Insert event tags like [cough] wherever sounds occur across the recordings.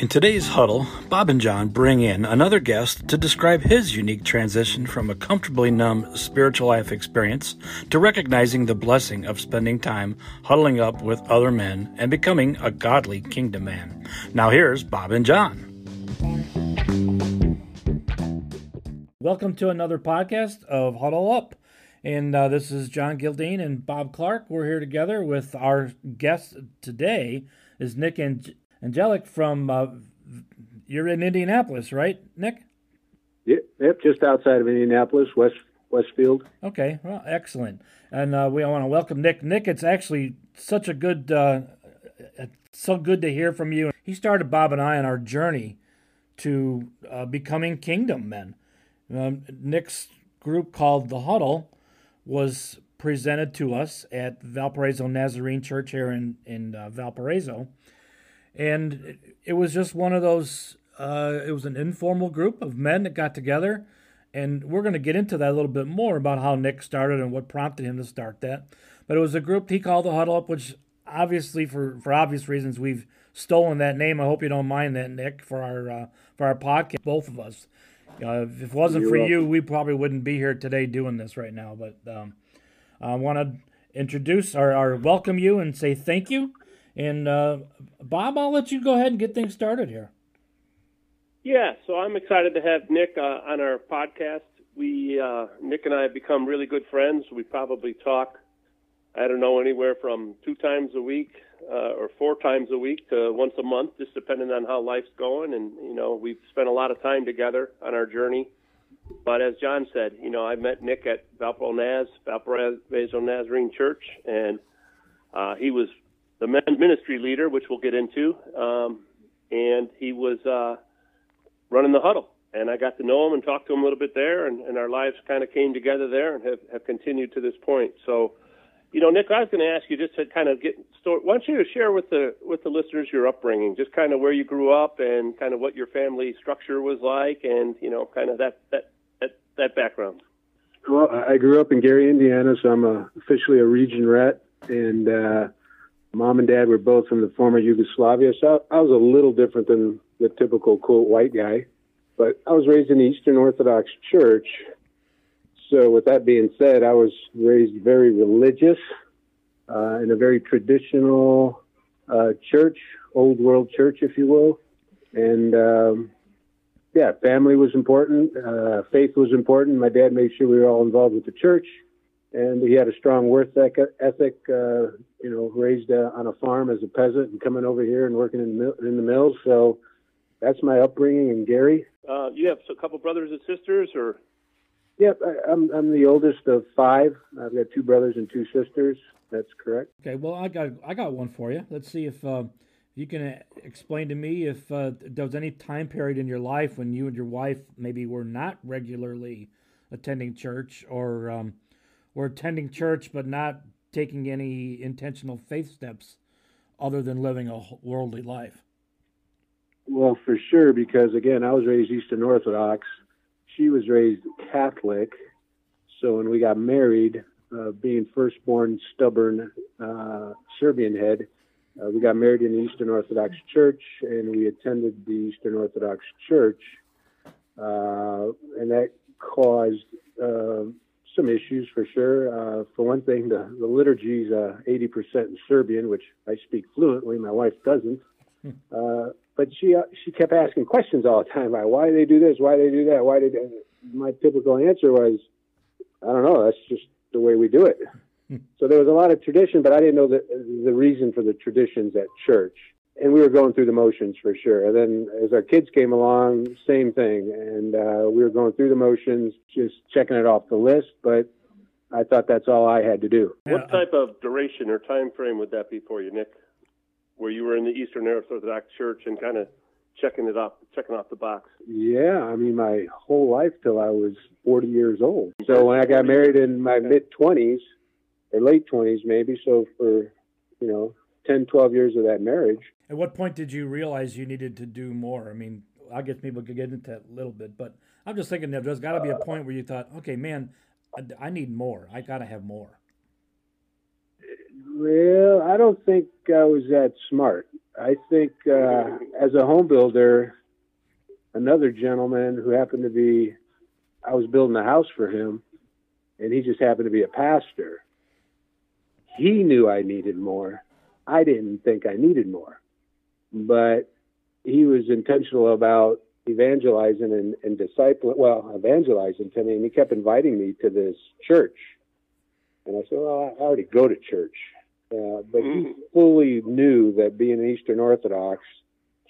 In today's huddle, Bob and John bring in another guest to describe his unique transition from a comfortably numb spiritual life experience to recognizing the blessing of spending time huddling up with other men and becoming a godly kingdom man. Now, here's Bob and John. Welcome to another podcast of Huddle Up. And uh, this is John Gildine and Bob Clark. We're here together with our guest today is Nick and Angelic from, uh, you're in Indianapolis, right, Nick? Yep, yep, just outside of Indianapolis, West Westfield. Okay, well, excellent. And uh, we want to welcome Nick. Nick, it's actually such a good, uh, so good to hear from you. He started Bob and I on our journey to uh, becoming kingdom men. Um, Nick's group called The Huddle was presented to us at Valparaiso Nazarene Church here in, in uh, Valparaiso and it was just one of those. Uh, it was an informal group of men that got together, and we're going to get into that a little bit more about how Nick started and what prompted him to start that. But it was a group he called the Huddle Up, which obviously for for obvious reasons we've stolen that name. I hope you don't mind that, Nick, for our uh, for our podcast, both of us. Uh, if it wasn't You're for welcome. you, we probably wouldn't be here today doing this right now. But um, I want to introduce or, or welcome you and say thank you and uh, Bob, I'll let you go ahead and get things started here. Yeah, so I'm excited to have Nick uh, on our podcast. We uh, Nick and I have become really good friends. We probably talk, I don't know, anywhere from two times a week uh, or four times a week to once a month, just depending on how life's going. And you know, we've spent a lot of time together on our journey. But as John said, you know, I met Nick at Valpo Naz, Valparaiso Nazarene Church, and uh, he was the ministry leader, which we'll get into, um, and he was uh, running the huddle. And I got to know him and talk to him a little bit there, and, and our lives kind of came together there and have, have continued to this point. So, you know, Nick, I was going to ask you just to kind of get story. Why don't you share with the with the listeners your upbringing, just kind of where you grew up and kind of what your family structure was like, and you know, kind of that that that, that background. Well, I grew up in Gary, Indiana, so I'm a, officially a region rat, and uh, mom and dad were both from the former Yugoslavia, so I was a little different than the typical cool white guy. But I was raised in the Eastern Orthodox Church. So, with that being said, I was raised very religious uh, in a very traditional uh, church, old world church, if you will. And um, yeah, family was important, uh, faith was important. My dad made sure we were all involved with the church and he had a strong work ethic. Uh, you know, raised uh, on a farm as a peasant and coming over here and working in the, in the mills. So that's my upbringing And Gary. Uh, you have a couple brothers and sisters, or? Yep, I, I'm I'm the oldest of five. I've got two brothers and two sisters. That's correct. Okay, well, I got I got one for you. Let's see if uh, you can uh, explain to me if uh, there was any time period in your life when you and your wife maybe were not regularly attending church or um, were attending church but not taking any intentional faith steps other than living a worldly life? Well, for sure, because again, I was raised Eastern Orthodox. She was raised Catholic. So when we got married, uh, being firstborn, stubborn uh, Serbian head, uh, we got married in the Eastern Orthodox Church, and we attended the Eastern Orthodox Church, uh, and that caused uh, some issues for sure. Uh, for one thing, the, the liturgy is uh, 80% in Serbian, which I speak fluently. My wife doesn't. Hmm. Uh, but she uh, she kept asking questions all the time why do they do this, why do they do that, why did my typical answer was, I don't know, that's just the way we do it. Hmm. So there was a lot of tradition, but I didn't know the the reason for the traditions at church and we were going through the motions for sure. And then as our kids came along, same thing. And uh, we were going through the motions, just checking it off the list. But I thought that's all I had to do. What type of duration or time frame would that be for you, Nick? Where you were in the Eastern Orthodox Church and kind of checking it off, checking off the box. Yeah, I mean my whole life till I was 40 years old. So when I got married in my mid 20s or late 20s maybe, so for you know 10, 12 years of that marriage. At what point did you realize you needed to do more? I mean, I guess people could get into that a little bit, but I'm just thinking that there's got to be a point where you thought, okay, man, I, I need more. I got to have more. Well, I don't think I was that smart. I think uh, as a home builder, another gentleman who happened to be, I was building a house for him, and he just happened to be a pastor. He knew I needed more. I didn't think I needed more, but he was intentional about evangelizing and, and discipling, well, evangelizing to me, and he kept inviting me to this church. And I said, well, I already go to church. Uh, but mm-hmm. he fully knew that being an Eastern Orthodox,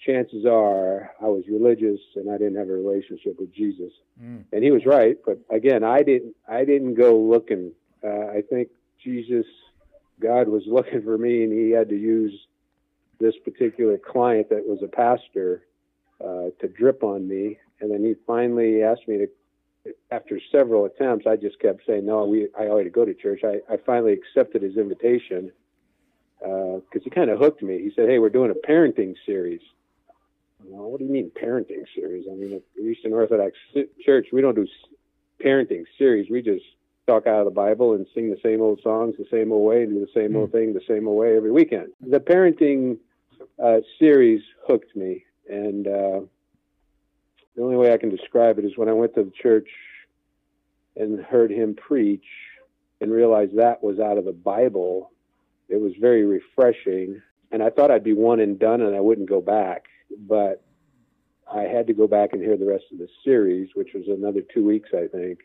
chances are I was religious and I didn't have a relationship with Jesus. Mm. And he was right, but again, I didn't. I didn't go looking. Uh, I think Jesus, God was looking for me, and He had to use this particular client that was a pastor uh, to drip on me. And then He finally asked me to. After several attempts, I just kept saying, "No, we. I already go to church." I, I finally accepted his invitation because uh, he kind of hooked me. He said, "Hey, we're doing a parenting series." Well, what do you mean parenting series? I mean, at Eastern Orthodox Church, we don't do parenting series. We just talk out of the Bible and sing the same old songs the same old way and do the same old hmm. thing the same old way every weekend. The parenting uh, series hooked me, and uh, the only way I can describe it is when I went to the church and heard him preach and realized that was out of the Bible. It was very refreshing, and I thought I'd be one and done and I wouldn't go back but I had to go back and hear the rest of the series, which was another two weeks, I think.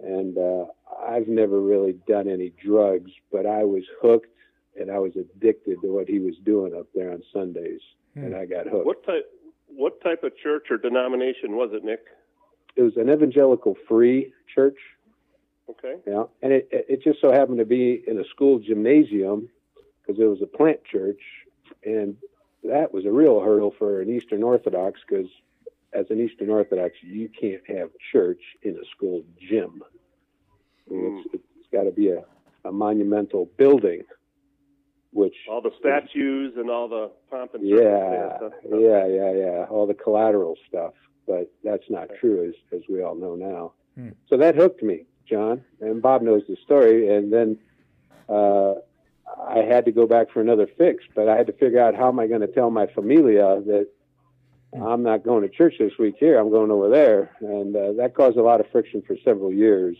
And uh, I've never really done any drugs, but I was hooked and I was addicted to what he was doing up there on Sundays, hmm. and I got hooked. What type? What type of church or denomination was it, Nick? It was an evangelical free church. Okay. Yeah, and it it just so happened to be in a school gymnasium because it was a plant church, and that was a real hurdle for an Eastern Orthodox because as an Eastern Orthodox, you can't have church in a school gym. Mm. It's, it's got to be a, a monumental building, which all the statues and all the pomp and yeah, yeah, yeah, yeah, all the collateral stuff. But that's not true, as as we all know now. Hmm. So that hooked me, John, and Bob knows the story. And then uh, I had to go back for another fix, but I had to figure out how am I going to tell my familia that I'm not going to church this week here. I'm going over there, and uh, that caused a lot of friction for several years,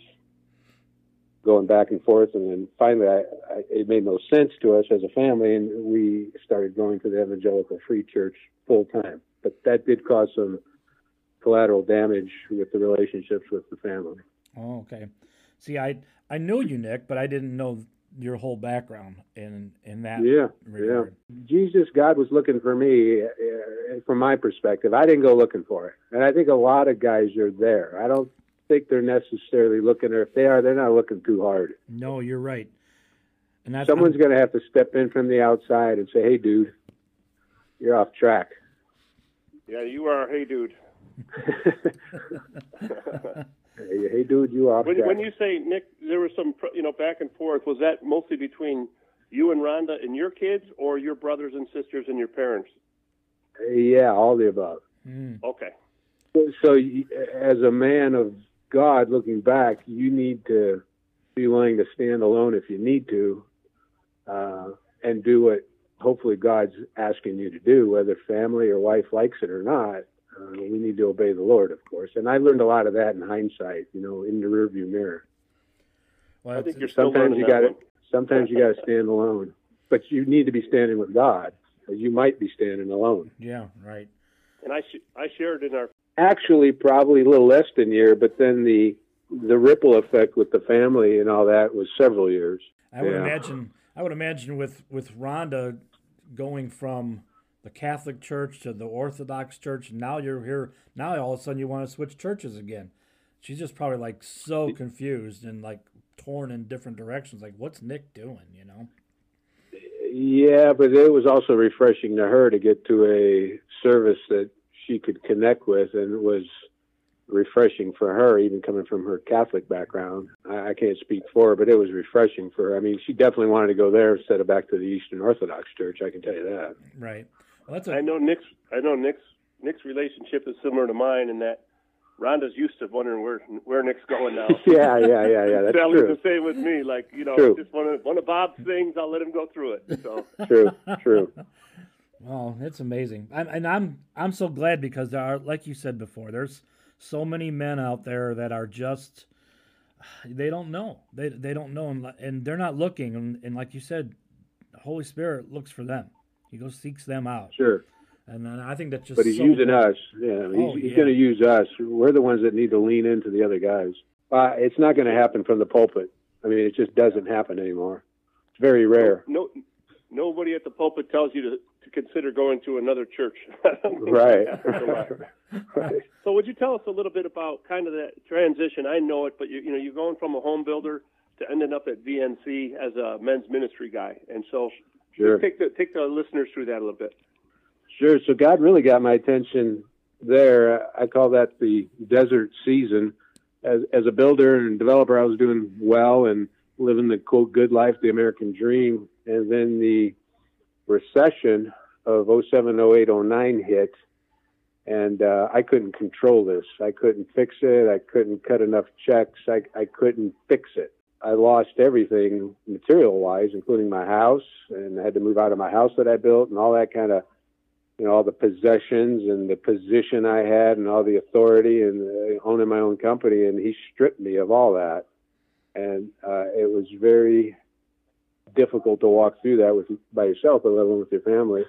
going back and forth. And then finally, I, I, it made no sense to us as a family, and we started going to the Evangelical Free Church full time. But that did cause some collateral damage with the relationships with the family. Oh, okay. See, I I know you, Nick, but I didn't know your whole background in in that yeah regard. yeah jesus god was looking for me uh, from my perspective. I didn't go looking for it. And i think a lot of guys are there. I don't think they're necessarily looking or if they are they're not looking too hard. No you're right. And that's someone's going to have to step in from the outside and say hey dude you're off track. Yeah you are. Hey dude [laughs] [laughs] [laughs] Hey, hey, dude, you off when, when you say Nick, there was some you know back and forth. Was that mostly between you and Rhonda and your kids, or your brothers and sisters and your parents? Yeah, all the above. Mm. Okay. So, so, as a man of God, looking back, you need to be willing to stand alone if you need to, uh, and do what hopefully God's asking you to do, whether family or wife likes it or not. Uh, we need to obey the Lord, of course. And I learned a lot of that in hindsight, you know, in the rearview mirror. Well, I think you're sometimes you got to sometimes you got to stand alone, but you need to be standing with God, you might be standing alone. Yeah, right. And I sh- I shared in our actually probably a little less than a year, but then the the ripple effect with the family and all that was several years. I would yeah. imagine. I would imagine with with Rhonda going from the Catholic Church to the Orthodox Church. And now you're here. Now all of a sudden you want to switch churches again. She's just probably like so confused and like torn in different directions. Like, what's Nick doing? You know? Yeah, but it was also refreshing to her to get to a service that she could connect with, and it was refreshing for her, even coming from her Catholic background. I, I can't speak for her, but it was refreshing for her. I mean, she definitely wanted to go there instead of back to the Eastern Orthodox Church. I can tell you that. Right. Well, that's a... I know Nick's. I know Nick's. Nick's relationship is similar to mine in that Rhonda's used to wondering where where Nick's going now. [laughs] yeah, yeah, yeah, yeah. That's Sally's true. the same with me. Like you know, true. just one of one of Bob's things, I'll let him go through it. So [laughs] true, true. Well, it's amazing, I'm, and I'm I'm so glad because there are, like you said before, there's so many men out there that are just they don't know they they don't know and, and they're not looking and, and like you said, the Holy Spirit looks for them. He goes seeks them out. Sure. And then I think that's just. But he's so using cool. us. Yeah, he's, Oh, he's yeah. going to use us. We're the ones that need to lean into the other guys. Uh, it's not going to happen from the pulpit. I mean, it just doesn't happen anymore. It's very rare. No, nobody at the pulpit tells you to, to consider going to another church. [laughs] Right. [laughs] right. So, would you tell us a little bit about kind of that transition? I know it, but you, you know, you're going from a home builder to ending up at VNC as a men's ministry guy, and so Sure. take the take the listeners through that a little bit. Sure. So God really got my attention there. I call that the desert season. As, as a builder and developer, I was doing well and living the quote good life, the American dream. And then the recession of 07, 08, 09 hit. And uh, I couldn't control this. I couldn't fix it. I couldn't cut enough checks. I, I couldn't fix it. I lost everything material wise, including my house, and I had to move out of my house that I built and all that kind of you know all the possessions and the position I had and all the authority and uh, owning my own company, and he stripped me of all that, and uh, it was very difficult to walk through that with by yourself, let alone with your family.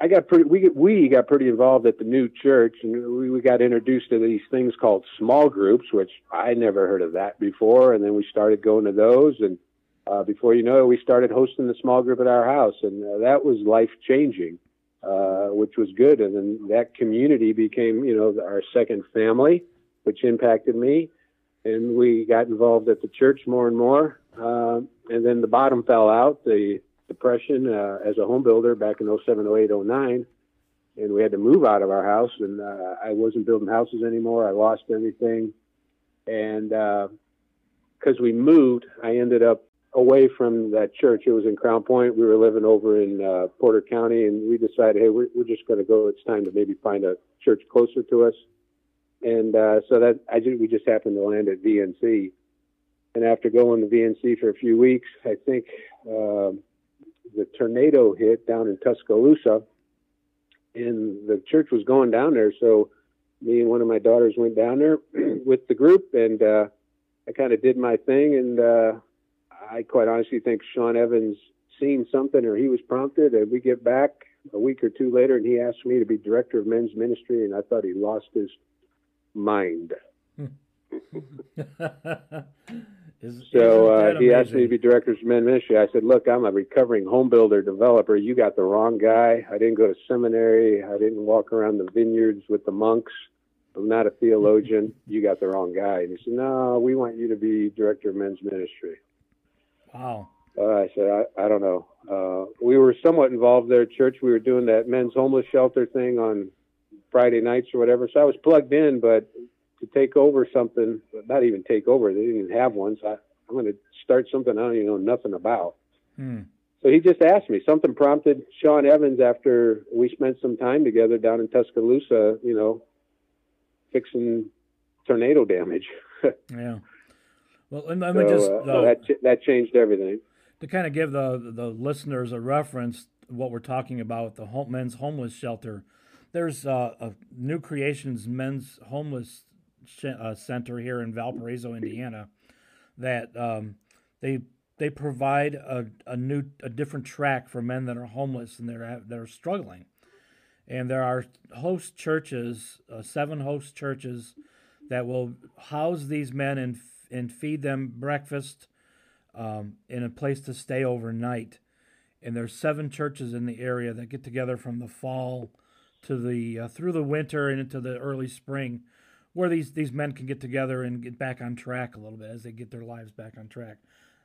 I got pretty we we got pretty involved at the new church, and we, we got introduced to these things called small groups, which I never heard of that before, and then we started going to those and. Uh, before you know it, we started hosting the small group at our house, and uh, that was life changing uh, which was good. And then that community became, you know, our second family, which impacted me. And we got involved at the church more and more. Uh, and then the bottom fell out, the depression uh, as a home builder back in 07, 08, 09. And we had to move out of our house, and uh, I wasn't building houses anymore. I lost everything. And because we moved, I ended up away from that church. It was in Crown Point. We were living over in uh, Porter County, and we decided, hey, we're, we're just going to go. It's time to maybe find a church closer to us. And uh, so that I we just happened to land at VNC. And after going to VNC for a few weeks, I think um the tornado hit down in Tuscaloosa, and the church was going down there. So me and one of my daughters went down there [clears throat] with the group, and uh, I kind of did my thing, and uh, I quite honestly think Sean Evans seen something or he was prompted, and we get back a week or two later, and he asked me to be director of men's ministry, and I thought he lost his mind. [laughs] Is- So uh, he asked me to be director of men's ministry. I said, "Look, I'm a recovering home builder developer. You got the wrong guy. I didn't go to seminary. I didn't walk around the vineyards with the monks. I'm not a theologian. [laughs] You got the wrong guy." And he said, "No, we want you to be director of men's ministry." Wow. Uh, I said, I, I don't know. Uh, we were somewhat involved there at church. We were doing that men's homeless shelter thing on Friday nights or whatever. So I was plugged in, but to take over something, not even take over, they didn't even have one. So I, I'm going to start something I don't even know nothing about. Hmm. So he just asked me. Something prompted Sean Evans after we spent some time together down in Tuscaloosa, you know, fixing tornado damage. [laughs] Yeah. Well, and let me so just uh, uh, that ch- that changed everything. to kind of give the the listeners a reference what we're talking about the home, men's homeless shelter. There's uh, a New Creations Men's Homeless uh, Center here in Valparaiso, Indiana, that um, they they provide a, a new a different track for men that are homeless and they're that are struggling. And there are host churches, uh, seven host churches, that will house these men and and feed them breakfast um, in a place to stay overnight. And there's seven churches in the area that get together from the fall to the uh, through the winter and into the early spring, where these these men can get together and get back on track a little bit as they get their lives back on track.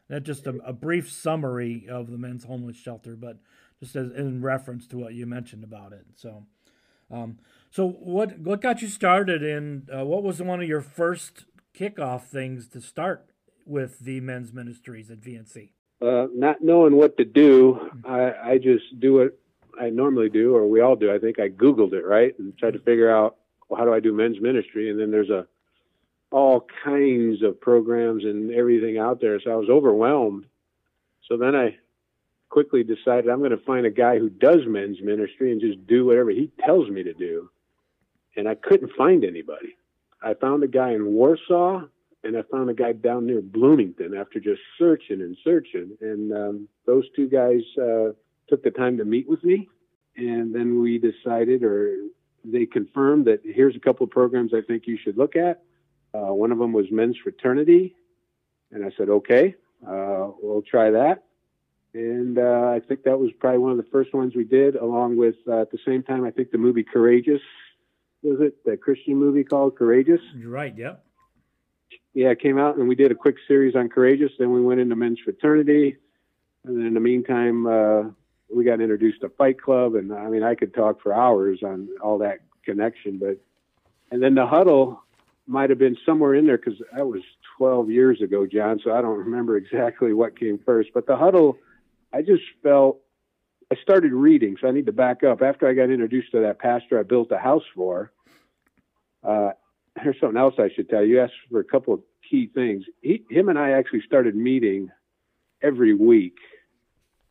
That's just a, a brief summary of the men's homeless shelter, but just as in reference to what you mentioned about it. So, um, so what what got you started, and uh, what was one of your first kickoff things to start with the men's ministries at VNC? uh, not knowing what to do, I, I just do what I normally do, or we all do. I think I Googled it, right, and tried to figure out well, how do I do men's ministry, and then there's a all kinds of programs and everything out there. So I was overwhelmed. So then I quickly decided I'm going to find a guy who does men's ministry and just do whatever he tells me to do. And I couldn't find anybody. I found a guy in Warsaw and I found a guy down near Bloomington after just searching and searching. And um, those two guys uh, took the time to meet with me. And then we decided, or they confirmed that here's a couple of programs I think you should look at. Uh, one of them was men's fraternity. And I said, okay, uh, we'll try that. And uh, I think that was probably one of the first ones we did, along with uh, at the same time, I think the movie Courageous was it the Christian movie called Courageous? You're right. Yep. Yeah, it came out, and we did a quick series on Courageous. Then we went into men's fraternity, and then in the meantime, uh, we got introduced to Fight Club, and I mean, I could talk for hours on all that connection. But and then the huddle might have been somewhere in there because that was 12 years ago, John. So I don't [laughs] remember exactly what came first. But the huddle, I just felt I started reading, so I need to back up. After I got introduced to that pastor I built a house for, uh, here's something else I should tell you. You asked for a couple of key things. He, him and I actually started meeting every week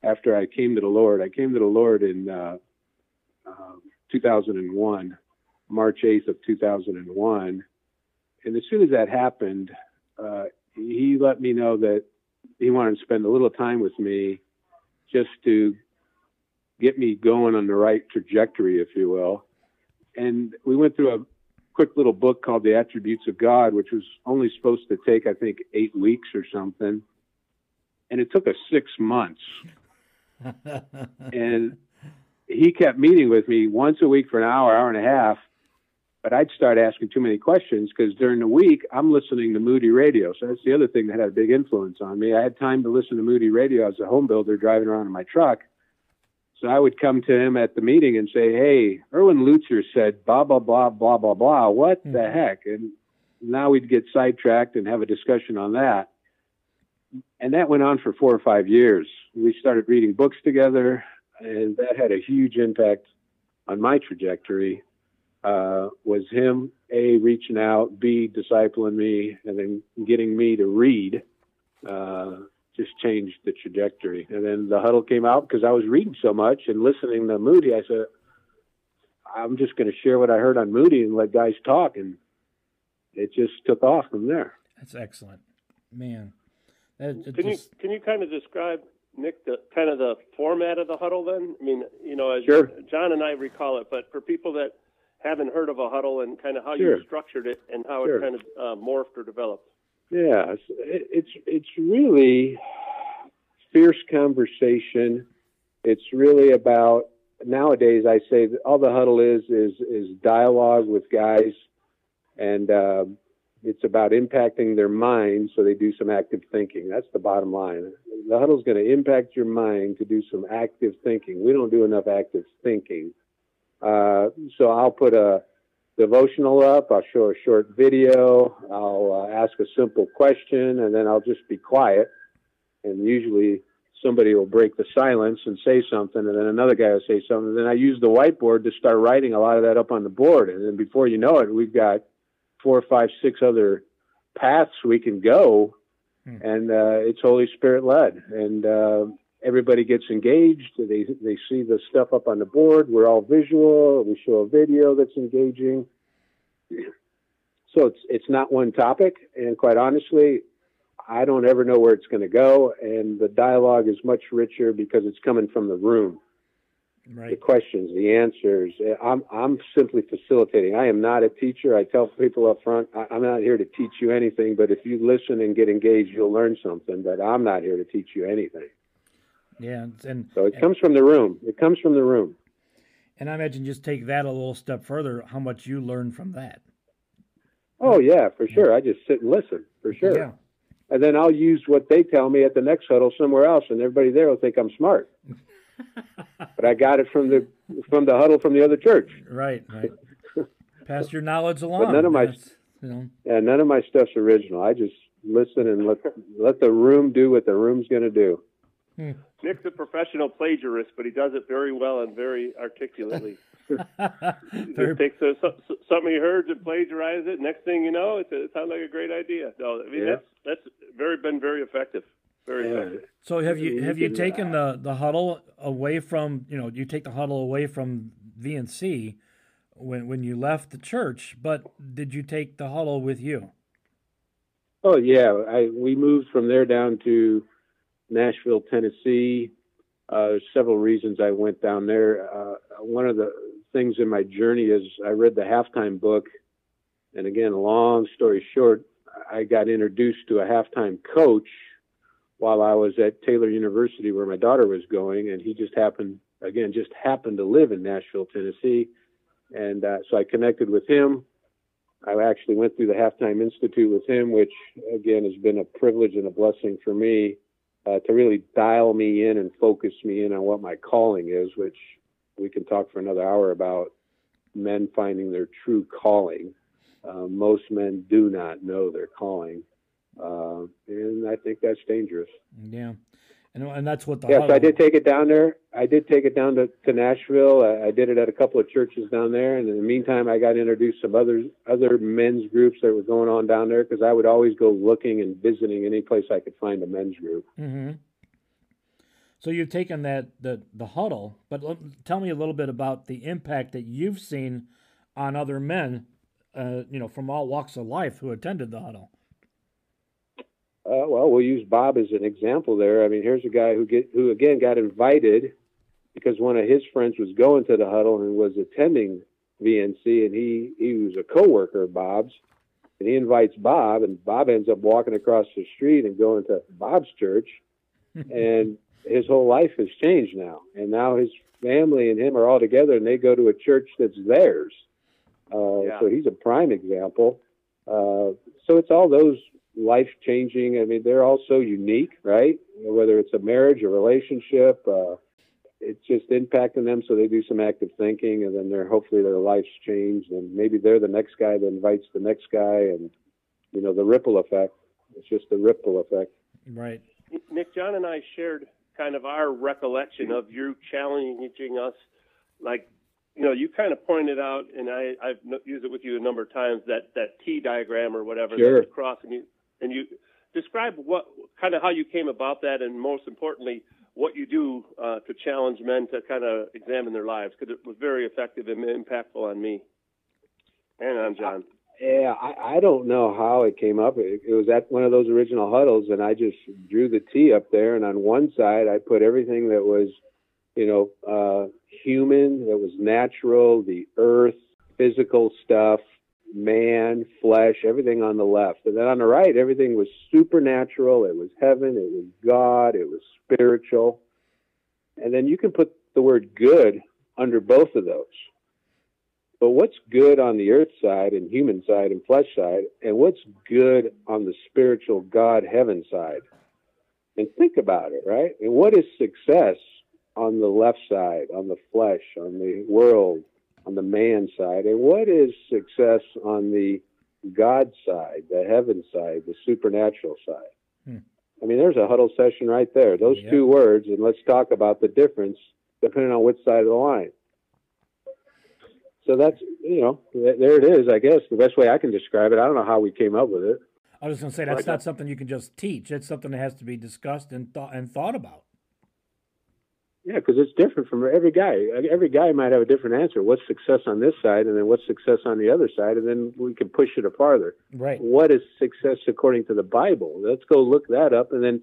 after I came to the Lord. I came to the Lord in uh, uh, 2001, March 8th of 2001. And as soon as that happened, uh, he let me know that he wanted to spend a little time with me just to get me going on the right trajectory, if you will. And we went through a quick little book called The Attributes of God, which was only supposed to take, I think, eight weeks or something. And it took us six months. [laughs] and he kept meeting with me once a week for an hour, hour and a half. But I'd start asking too many questions because during the week I'm listening to Moody Radio. So that's the other thing that had a big influence on me. I had time to listen to Moody Radio as a home builder driving around in my truck. So I would come to him at the meeting and say, Hey, Erwin Lutzer said blah, blah, blah, blah, blah, blah. What mm-hmm. the heck? And now we'd get sidetracked and have a discussion on that. And that went on for four or five years. We started reading books together, and that had a huge impact on my trajectory. Uh, was him, A, reaching out, B, discipling me, and then getting me to read. Uh, just changed the trajectory. And then the huddle came out because I was reading so much and listening to Moody. I said, I'm just going to share what I heard on Moody and let guys talk. And it just took off from there. That's excellent, man. That, can just... you can you kind of describe Nick the kind of the format of the huddle? Then I mean, you know, as sure. John and I recall it, but for people that haven't heard of a huddle and kind of how sure. you structured it and how sure. it kind of uh, morphed or developed. Yeah, it's it's really fierce conversation. It's really about nowadays. I say all the huddle is is is dialogue with guys, and uh, it's about impacting their mind so they do some active thinking. That's the bottom line. The huddle is going to impact your mind to do some active thinking. We don't do enough active thinking. Uh, so I'll put a devotional up. I'll show a short video. I'll uh, ask a simple question, and then I'll just be quiet. And usually somebody will break the silence and say something, and then another guy will say something. And then I use the whiteboard to start writing a lot of that up on the board. And then before you know it, we've got four, five, six other paths we can go, hmm. and uh, it's Holy Spirit led. And uh, everybody gets engaged. They they see the stuff up on the board. We're all visual. We show a video that's engaging. So it's it's not one topic, and quite honestly, I don't ever know where it's going to go. And the dialogue is much richer because it's coming from the room. Right. The questions, the answers. I'm I'm simply facilitating. I am not a teacher. I tell people up front, I'm not here to teach you anything. But if you listen and get engaged, you'll learn something. But I'm not here to teach you anything. Yeah, and so it and, comes from the room. It comes from the room. And I imagine just take that a little step further. How much you learn from that? Oh yeah, for sure. Yeah. I just sit and listen for sure. Yeah. And then I'll use what they tell me at the next huddle somewhere else, and everybody there will think I'm smart. [laughs] [laughs] but I got it from the from the huddle from the other church. Right. Right. Pass your knowledge along. But none of my, you know. yeah, none of my stuff's original. I just listen and let let the room do what the room's going to do. Hmm. Nick's a professional plagiarist, but he does it very well and very articulately. [laughs] he just takes a, something he heard and plagiarizes it. Next thing you know, it, it sounds like a great idea. No, I mean yeah. that's that's very been very effective. Very Yeah. effective. So have you have you taken the the huddle away from you know you take the huddle away from VNC when when you left the church, but did you take the huddle with you? Oh yeah, I we moved from there down to Nashville, Tennessee. Uh, several reasons I went down there. Uh, one of the things in my journey is I read the halftime book, and again, long story short, I got introduced to a halftime coach while I was at Taylor University, where my daughter was going, and he just happened again just happened to live in Nashville, Tennessee, and uh, so I connected with him. I actually went through the Halftime Institute with him, which again has been a privilege and a blessing for me uh, to really dial me in and focus me in on what my calling is, which we can talk for another hour about men finding their true calling. Uh, most men do not know their calling, uh, and I think that's dangerous. Yeah, and and that's what the Yes, huddle, I did take it down there. I did take it down to, to Nashville. I, I did it at a couple of churches down there, and in the meantime, I got introduced to some other other men's groups that were going on down there because I would always go looking and visiting any place I could find a men's group. hmm So you've taken that the the huddle, but let, tell me a little bit about the impact that you've seen on other men, uh, you know, from all walks of life who attended the huddle. Uh, well, we'll use Bob as an example there. I mean, here's a guy who get who again got invited because one of his friends was going to the huddle and was attending VNC, and he he was a coworker of Bob's, and he invites Bob, and Bob ends up walking across the street and going to Bob's church, [laughs] and his whole life has changed now, and now his family and him are all together, and they go to a church that's theirs. Uh, Yeah. So he's a prime example. Uh, so it's all those life changing. I mean, they're all so unique, right? Whether it's a marriage, a relationship, uh, it's just impacting them. So they do some active thinking, and then they're hopefully their life's changed, and maybe they're the next guy that invites the next guy, and you know the ripple effect. It's just the ripple effect. Right. Nick, John, and I shared kind of our recollection of you challenging us. Like, you know, you kind of pointed out, and I, I've used it with you a number of times that that T diagram or whatever Sure. that you cross, and you and you describe what kind of how you came about that, and most importantly, what you do uh, to challenge men to kind of examine their lives because it was very effective and impactful on me and on John. Yeah, I, I don't know how it came up. It, it was at one of those original huddles, and I just drew the T up there, and on one side I put everything that was, you know, uh, human, that was natural, the earth, physical stuff, man, flesh, everything on the left, and then on the right everything was supernatural. It was heaven, it was God, it was spiritual, and then you can put the word good under both of those. But what's good on the earth side and human side and flesh side, and what's good on the spiritual God heaven side? And think about it, right? And what is success on the left side, on the flesh, on the world, on the man side? And what is success on the God side, the heaven side, the supernatural side? Hmm. I mean, there's a huddle session right there. Those Yeah. two words, and let's talk about the difference depending on which side of the line. So that's you know there it is. I guess the best way I can describe it. I don't know how we came up with it. I was going to say that's not something you can just teach. It's something that has to be discussed and thought and thought about. Yeah, because it's different from every guy. Every guy might have a different answer. What's success on this side, and then what's success on the other side, and then we can push it farther. Right. What is success according to the Bible? Let's go look that up, and then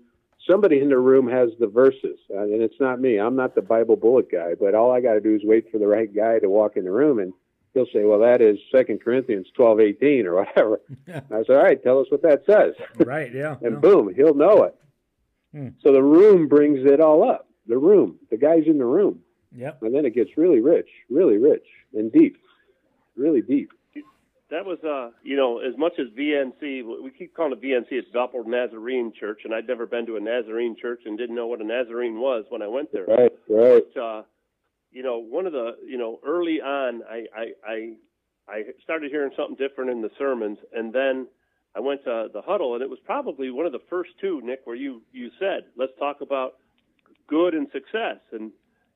somebody in the room has the verses, uh, and it's not me. I'm not the Bible bullet guy, but all I got to do is wait for the right guy to walk in the room, and he'll say, "Well, that is Second Corinthians 12:18 or whatever." [laughs] I said, "All right, tell us what that says." Right. Yeah. [laughs] and yeah. boom, he'll know it. Hmm. So the room brings it all up. The room, the guy's in the room, Yep. and then it gets really rich, really rich and deep, really deep. That was, uh, you know, as much as VNC, we keep calling it VNC, it's Valpo Nazarene Church, and I'd never been to a Nazarene church and didn't know what a Nazarene was when I went there. Right, right. But, uh, you know, one of the, you know, early on, I, I, I, I started hearing something different in the sermons, and then I went to the huddle, and it was probably one of the first two, Nick, where you, you said, let's talk about good and success, and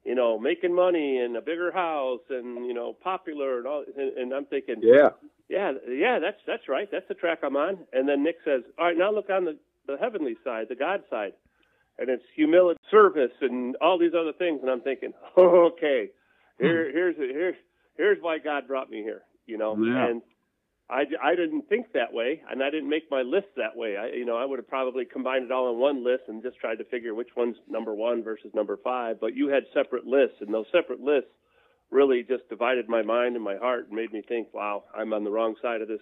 you know, making money and a bigger house, and you know, popular, and all. And, and I'm thinking, Yeah, yeah, yeah, that's that's right. That's the track I'm on. And then Nick says, "All right, now look on the the heavenly side, the God side. and it's humility, service, and all these other things. And I'm thinking, oh, [laughs] okay, here, hmm. here's here's here's why God brought me here. You know, yeah. and I, I didn't think that way, and I didn't make my list that way. I, you know, I would have probably combined it all in one list and just tried to figure which one's number one versus number five. But you had separate lists, and those separate lists really just divided my mind and my heart and made me think, "Wow, I'm on the wrong side of this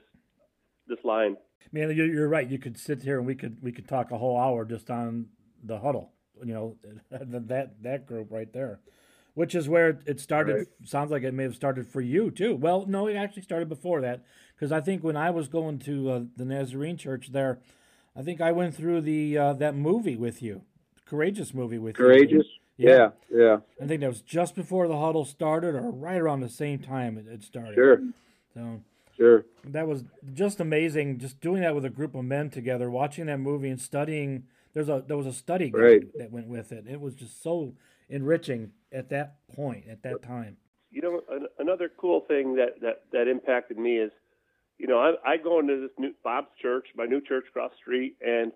this line." Man, you're right. You could sit here and we could we could talk a whole hour just on the huddle. You know, [laughs] that that group right there, which is where it started. Right. Sounds like it may have started for you too. Well, no, it actually started before that because I think when I was going to uh, the Nazarene Church there, I think I went through the uh, that movie with you, courageous movie with courageous. you. Courageous. Yeah, yeah. I think that was just before the huddle started, or right around the same time it, it started. Sure. So Sure. That was just amazing. Just doing that with a group of men together, watching that movie and studying. There's a there was a study right. that went with it. It was just so enriching at that point, at that time. You know, an, another cool thing that, that that impacted me is, you know, I, I go into this new Bob's church, my new church across the street, and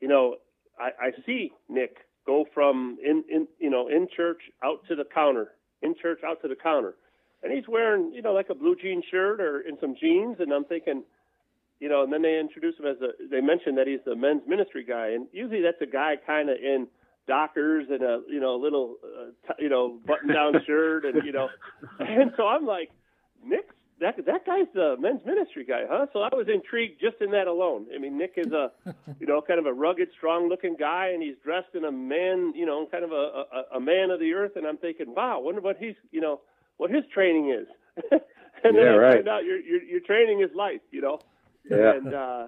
you know, I, I see Nick go from in in you know in church out to the counter, in church out to the counter. And he's wearing, you know, like a blue jean shirt or in some jeans, and I'm thinking, you know, and then they introduce him as a, they mentioned that he's the men's ministry guy, and usually that's a guy kind of in Dockers and a, you know, little, uh, t- you know, button-down [laughs] shirt, and you know, and so I'm like, Nick, that that guy's the men's ministry guy, huh? So I was intrigued just in that alone. I mean, Nick is a, [laughs] you know, kind of a rugged, strong-looking guy, and he's dressed in a man, you know, kind of a, a, a man of the earth, and I'm thinking, wow, wonder what he's, you know what his training is. [laughs] and yeah, then I right. find out your, your your training is life, you know. Yeah. And uh,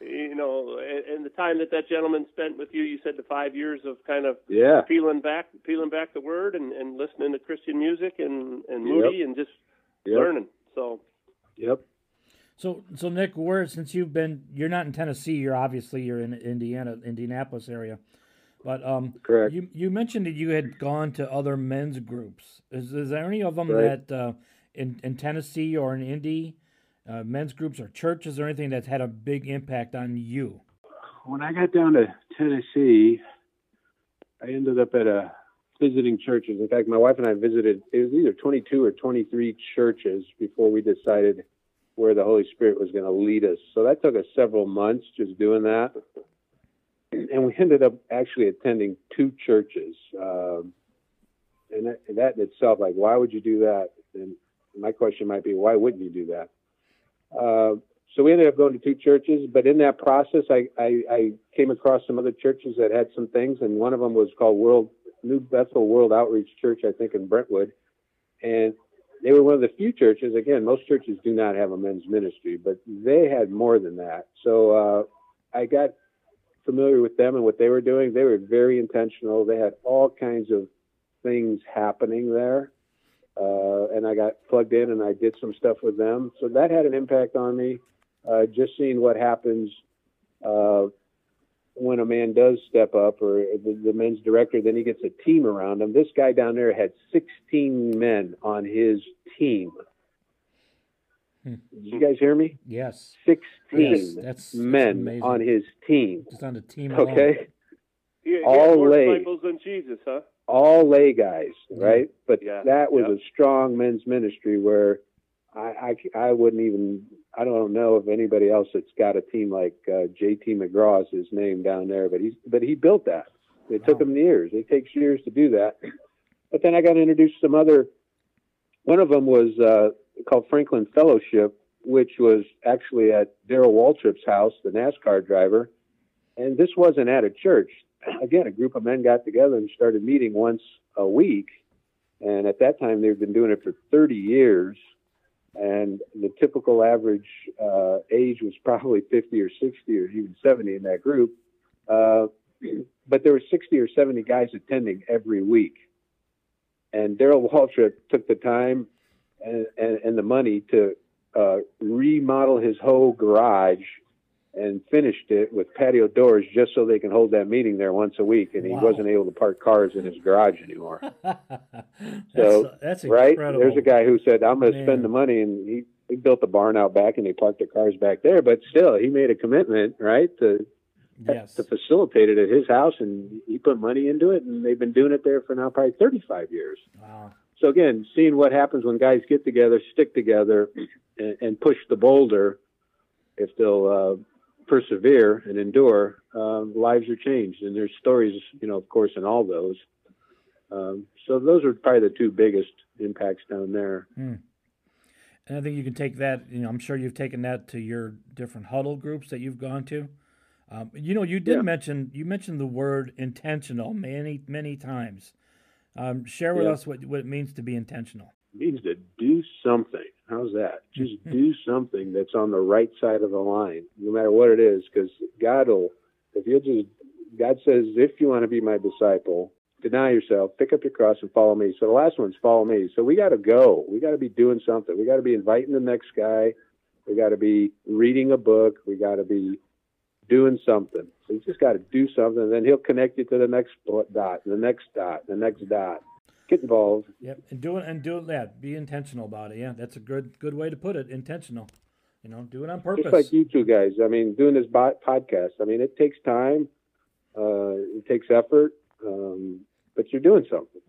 you know, and, and the time that that gentleman spent with you, you said the five years of kind of yeah peeling back peeling back the word and, and listening to Christian music and and Moody yep. and just yep. learning. So. Yep. So, so Nick, where since you've been, you're not in Tennessee. You're obviously you're in Indiana, Indianapolis area. But um, correct. You you mentioned that you had gone to other men's groups. Is is there any of them right. that uh, in in Tennessee or in Indy, uh, men's groups or churches or anything that's had a big impact on you? When I got down to Tennessee, I ended up at a visiting churches. In fact, my wife and I visited. It was either 22 or 23 churches before we decided where the Holy Spirit was going to lead us. So that took us several months just doing that and we ended up actually attending two churches. Um, and, that, that in itself, like, why would you do that? And my question might be, why wouldn't you do that? Uh, so we ended up going to two churches, but in that process, I, I, I, came across some other churches that had some things, and one of them was called World New Bethel World Outreach Church, I think, in Brentwood, and they were one of the few churches. Again, most churches do not have a men's ministry, but they had more than that. So uh, I got familiar with them and what they were doing. They were very intentional. They had all kinds of things happening there. Uh, and I got plugged in and I did some stuff with them. So that had an impact on me. Uh, just seeing what happens uh, when a man does step up or the, the, men's director, then he gets a team around him. This guy down there had 16 men on his team. Did you guys hear me? Yes. 16 yes, that's, men that's on his team. Just on the team. Okay. Yeah, all more lay. disciples than Jesus, huh? All lay guys, hmm. right? But yeah. that was yeah. a strong men's ministry where I, I, I wouldn't even, I don't know of anybody else that's got a team like uh, JT McGraw is his name down there, but he's, but he built that. It wow. took him years. It takes years to do that. But then I got introduced to some other, one of them was, uh, called Franklin Fellowship, which was actually at Darrell Waltrip's house, the NASCAR driver. And this wasn't at a church. [clears throat] Again, a group of men got together and started meeting once a week. And at that time, they've been doing it for 30 years. And the typical average uh, age was probably 50 or 60 or even 70 in that group. Uh, [clears throat] but there were 60 or 70 guys attending every week. And Darrell Waltrip took the time and, and, and the money to uh, remodel his whole garage and finished it with patio doors just so they can hold that meeting there once a week. And he wow. wasn't able to park cars in his garage anymore. [laughs] so that's right there's a guy who said, "I'm going to spend the money," and he, he built the barn out back and they parked their cars back there. But still, he made a commitment, right, to yes. to facilitate it at his house, and he put money into it, and they've been doing it there for now probably 35 years. Wow. So again, seeing what happens when guys get together, stick together, and, and push the boulder, if they'll uh, persevere and endure, uh, lives are changed. And there's stories, you know, of course, in all those. Um, so those are probably the two biggest impacts down there. Hmm. And I think you can take that. You know, I'm sure you've taken that to your different huddle groups that you've gone to. Um, you know, you did Yeah. mention you mentioned the word intentional many many times. Um, share with Yeah. us what what it means to be intentional. It means to do something. How's that? Just [laughs] do something that's on the right side of the line, no matter what it is, because God will, if you'll just, God says, if you want to be my disciple, deny yourself, pick up your cross and follow me. So the last one's follow me. So we got to go. We got to be doing something. We got to be inviting the next guy. We got to be reading a book. We got to be doing something. So you just got to do something, and then he'll connect you to the next dot, the next dot, the next dot. Get involved. Yep, and do it and do it. Yeah, be intentional about it. Yeah, that's a good good way to put it. Intentional. You know, do it on purpose. Just like you two guys. I mean, doing this podcast. I mean, it takes time. Uh, it takes effort, um, but you're doing something.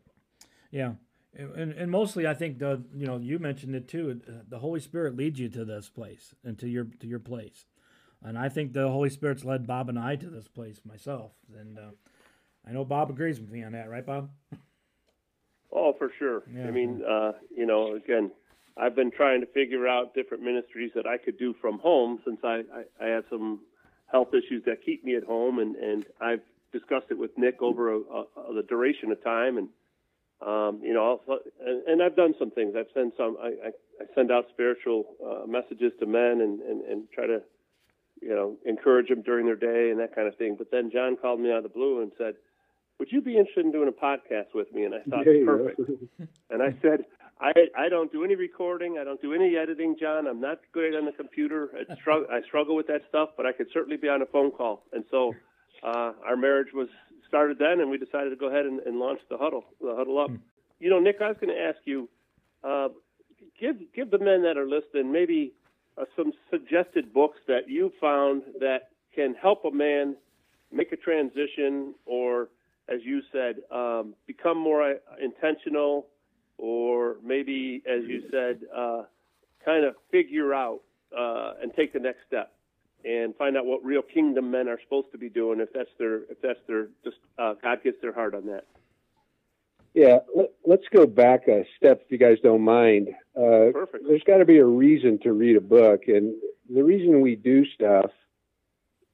Yeah, and and mostly I think the you know you mentioned it too. uh, The Holy Spirit leads you to this place and to your to your place, and I think the Holy Spirit's led Bob and I to this place myself, and uh, I know Bob agrees with me on that, right, Bob? [laughs] Oh, for sure. Yeah. I mean, uh, you know, again, I've been trying to figure out different ministries that I could do from home since I, I, I have some health issues that keep me at home, and, and I've discussed it with Nick over a, a, a, the duration of time, and um, you know, also, and, and I've done some things. I've sent some. I, I, I send out spiritual uh, messages to men and, and, and try to, you know, encourage them during their day and that kind of thing. But then John called me out of the blue and said, "Would you be interested in doing a podcast with me?" And I thought, go. perfect. [laughs] And I said, I I don't do any recording. I don't do any editing, John. I'm not good on the computer. I struggle, I struggle with that stuff, but I could certainly be on a phone call. And so uh, our marriage was started then, and we decided to go ahead and, and launch the huddle, the huddle up. You know, Nick, I was going to ask you, uh, give give the men that are listening maybe uh, some suggested books that you found that can help a man make a transition or as you said, um, become more uh, intentional, or maybe, as you said, uh, kind of figure out uh, and take the next step and find out what real kingdom men are supposed to be doing if that's their if that's their just uh, God gets their heart on that. Yeah, let, let's go back a step, if you guys don't mind. Uh, Perfect. there's got to be a reason to read a book, and the reason we do stuff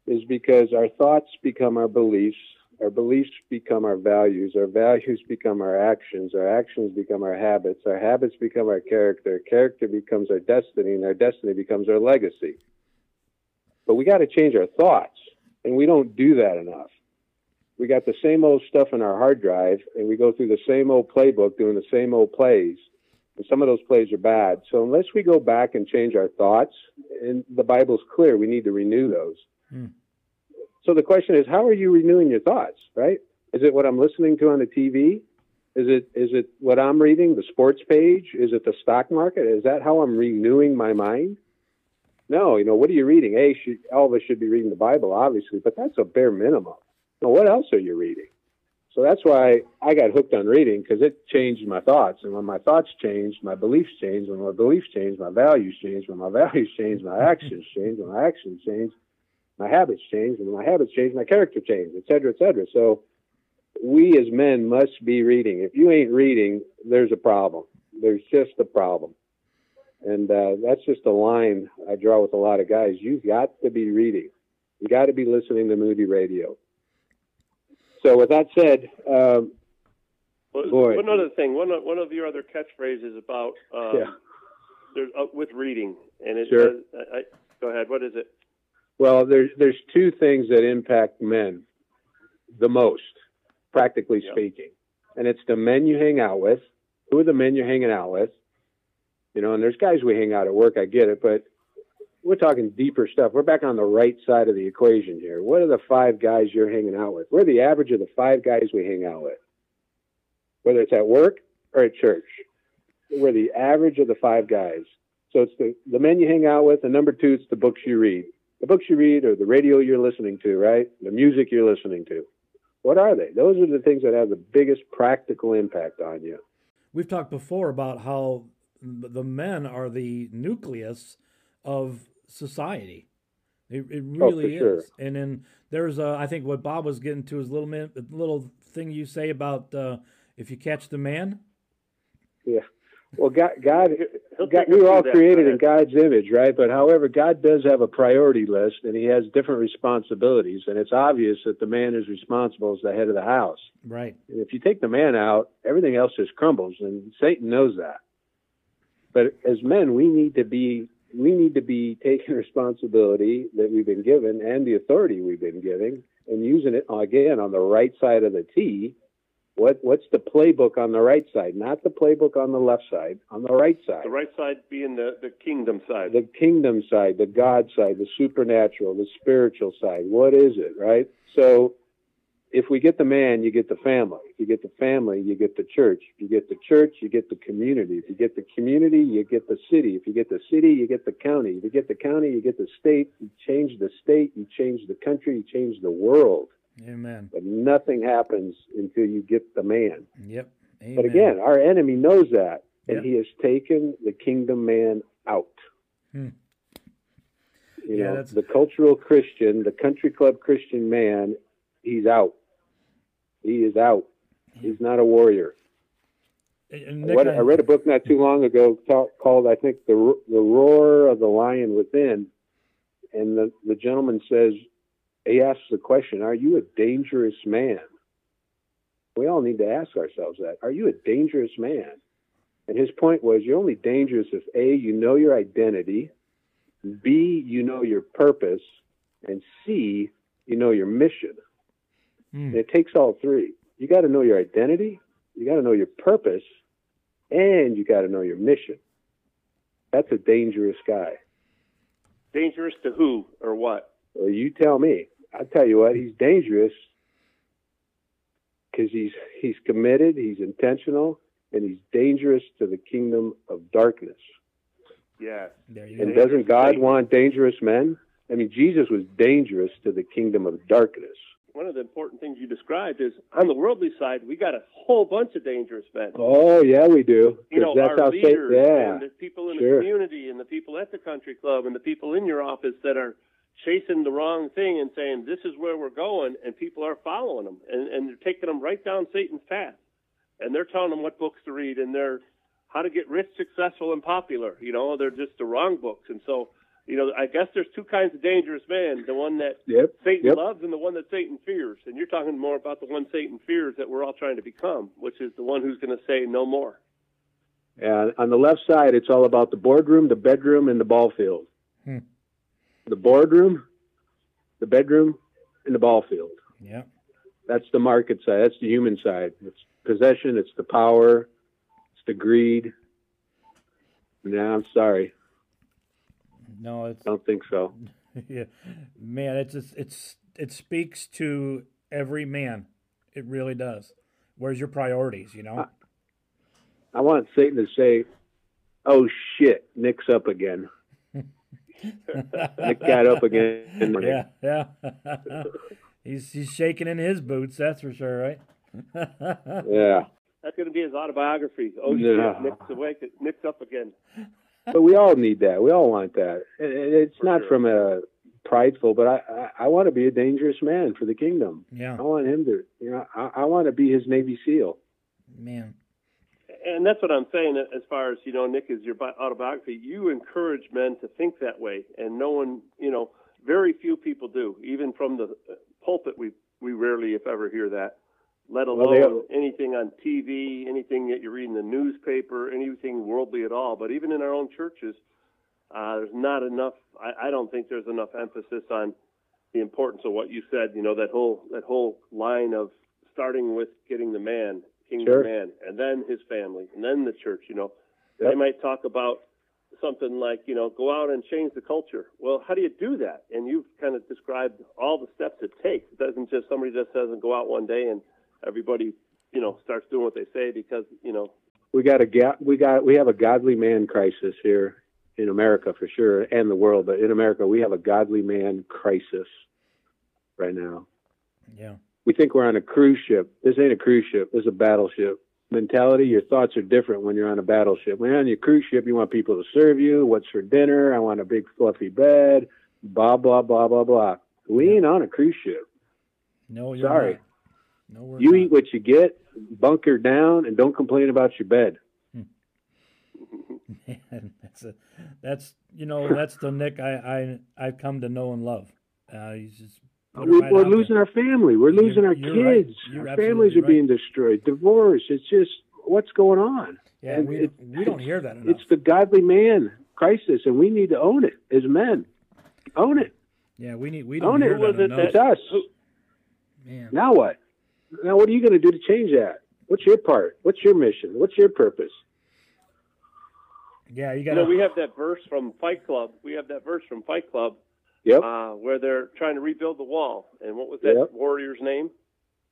is because our thoughts become our beliefs, our beliefs become our values, our values become our actions, our actions become our habits, our habits become our character, character becomes our destiny, and our destiny becomes our legacy. But we got to change our thoughts, and we don't do that enough. We got the same old stuff in our hard drive, and we go through the same old playbook doing the same old plays. And some of those plays are bad. So unless we go back and change our thoughts, and the Bible's clear, we need to renew those. Hmm. So the question is, how are you renewing your thoughts, right? Is it what I'm listening to on the TV? Is it is it what I'm reading, the sports page? Is it the stock market? Is that how I'm renewing my mind? No, you know, what are you reading? Hey, should, should be reading the Bible, obviously, but that's a bare minimum. Now, what else are you reading? So that's why I got hooked on reading because it changed my thoughts. And when my thoughts changed, my beliefs changed. When my beliefs changed, my values changed. When my [laughs] values changed, my actions changed. When my actions changed, my habits changed. When my habits changed, my character changed, et cetera, et cetera. So we as men must be reading. If you ain't reading, there's a problem. There's just a problem. And uh, that's just a line I draw with a lot of guys. You've got to be reading. You got to be listening to Moody Radio. So with that said, um, Well, Boy. One other thing, one of, one of your other catchphrases about um, Yeah. there's, uh, with reading, and it Sure. I, I, go ahead. What is it? Well, there's there's two things that impact men the most, practically Yep. speaking, and it's the men you hang out with. Who are the men you're hanging out with? You know, and there's guys we hang out at work. I get it, but we're talking deeper stuff. We're back on the right side of the equation here. What are the five guys you're hanging out with? We're the average of the five guys we hang out with, whether it's at work or at church. We're the average of the five guys. So it's the, the men you hang out with, and number two, it's the books you read. The books you read or the radio you're listening to, right? The music you're listening to. What are they? Those are the things that have the biggest practical impact on you. We've talked before about how the men are the nucleus of society. It, it Oh, really for is. And then there's, uh, I think, what Bob was getting to is little little thing you say about uh, if you catch the man. Yeah. Well, God, God, God we us were all created in. God's image, right? But however, God does have a priority list, and He has different responsibilities, and it's obvious that the man is responsible as the head of the house. Right. And if you take the man out, everything else just crumbles, and Satan knows that. But as men, we need to be we need to be taking [laughs] responsibility that we've been given and the authority we've been given, and using it again on the right side of the T. What what's the playbook on the right side? Not the playbook on the left side. On the right side, The right side being the, the kingdom side. the kingdom side, the God side, the supernatural, the spiritual side. What is it, right? So if we get the man, you get the family. If you get the family, you get the church. If you get the church, you get the community. If you get the community, you get the city. If you get the city, you get the county. If you get the county, you get the state. You change the state, you change the country, you change the world. Amen. But nothing happens until you get the man. Yep. Amen. But again, our enemy knows that, and Yep. he has taken the kingdom man out. Hmm. You Yeah, know, that's- the cultural Christian, the country club Christian man, he's out. He is out. He's not a warrior. And I read, a book not too long ago called, I think, the the Roar of the Lion Within, and the the gentleman says, he asks the question, "Are you a dangerous man?" We all need to ask ourselves that. Are you a dangerous man? And his point was, you're only dangerous if a you know your identity, b you know your purpose, and c you know your mission. Hmm. And it takes all three. You got to know your identity, you got to know your purpose, and you got to know your mission. That's a dangerous guy. Dangerous to who or what? Well, you tell me. I tell you what, he's dangerous because he's he's committed, he's intentional, and he's dangerous to the kingdom of darkness. Yes. There you And go. doesn't God want dangerous men? I mean, Jesus was dangerous to the kingdom of darkness. One of the important things you described is on the worldly side, we got a whole bunch of dangerous men. Oh yeah, we do. you know, that's our how leaders Satan. Yeah, and the people in sure. the community and the people at the country club and the people in your office that are chasing the wrong thing and saying this is where we're going and people are following them and, and they're taking them right down Satan's path and they're telling them what books to read and they're how to get rich, successful, and popular. You know, they're just the wrong books. And so, you know, I guess there's two kinds of dangerous men: the one that Yep. Satan Yep. loves and the one that Satan fears. And you're talking more about the one Satan fears that we're all trying to become, which is the one who's going to say no more. And on the left side, it's all about the boardroom, the bedroom, and the ball field. Hmm. The boardroom, the bedroom, and the ball field. Yeah. That's the market side. That's the human side. It's possession. It's the power. It's the greed. No, I'm sorry. No, it's I don't think so. [laughs] yeah, man. It's just, it's it speaks to every man. It really does. Where's your priorities? You know. I want Satan to say, "Oh shit, Nick's up again. Nick got up again." yeah, yeah. [laughs] he's he's shaking in his boots. That's for sure, right? [laughs] Yeah. That's going to be his autobiography. Oh No. shit, Nick's awake. Nick's up again. but we all need that. We all want that. And and it's For not sure. from a prideful, but I, I, I want to be a dangerous man for the kingdom. yeah, I want him to, you know, I, I want to be his Navy SEAL. man. And that's what I'm saying as far as, you know, Nick is your autobiography. You encourage men to think that way. And no one, you know, very few people do. Even from the uh, pulpit, we, we rarely, if ever, hear that, let Well, alone they- anything on TV, anything that you read in the newspaper, anything worldly at all. But even in our own churches, uh, there's not enough, I, I don't think there's enough emphasis on the importance of what you said, you know, that whole, that whole line of starting with getting the man, kingdom Sure. man, and then his family, and then the church, you know. Yep. They might talk about something like, you know, go out and change the culture. Well, how do you do that? And you've kind of described all the steps it takes. It doesn't just somebody just doesn't go out one day and everybody, you know, starts doing what they say because, you know, We got a ga- we got we have a godly man crisis here in America for sure and the world, but in America we have a godly man crisis right now. Yeah. We think we're on a cruise ship. This ain't a cruise ship. This is a battleship. Mentality, your thoughts are different when you're on a battleship. When you're on your cruise ship, you want people to serve you. What's for dinner? I want a big fluffy bed. Blah blah blah blah blah. We ain't on a cruise ship. No, you're Sorry. not. No, You not. eat what you get, bunker down, and don't complain about your bed. [laughs] Man, that's a, that's you know that's the Nick I I I've come to know and love. Uh, he's just We, right we're out there. losing our family. We're You're- losing our you're right. kids. You're our families absolutely are being destroyed. Divorce. It's just what's going on. Yeah, and we it- we don't hear that enough. It's the godly man crisis, and we need to own it as men. Own it. yeah, we need we don't Own hear it. that Was it enough. It's us. Oh. Man, Now what? Now what are you going to do to change that? What's your part? What's your mission? What's your purpose? yeah, you You got know, we have that verse from Fight Club. We have that verse from Fight Club Yep. uh, where they're trying to rebuild the wall. And what was that Yep. warrior's name?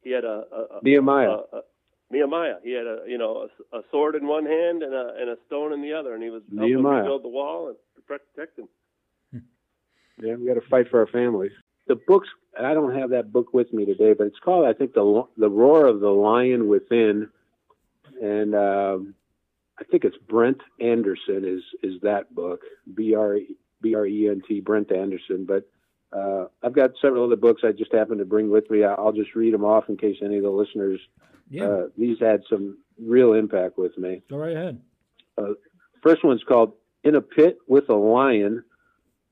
He had a, a, a Nehemiah. a, a Nehemiah. He had a you know a, a sword in one hand and a and a stone in the other, and he was helping Nehemiah. rebuild the wall and protect protect them. Yeah, we got to fight for our families. The books, I don't have that book with me today, but it's called, I think, the the Roar of the Lion Within, and um, I think it's Brent Anderson is is that book, B R B R E N T, Brent Anderson. But uh, I've got several other books I just happen to bring with me. I'll just read them off in case any of the listeners. yeah. Uh, these had some real impact with me. go right ahead. First one's called In a Pit with a Lion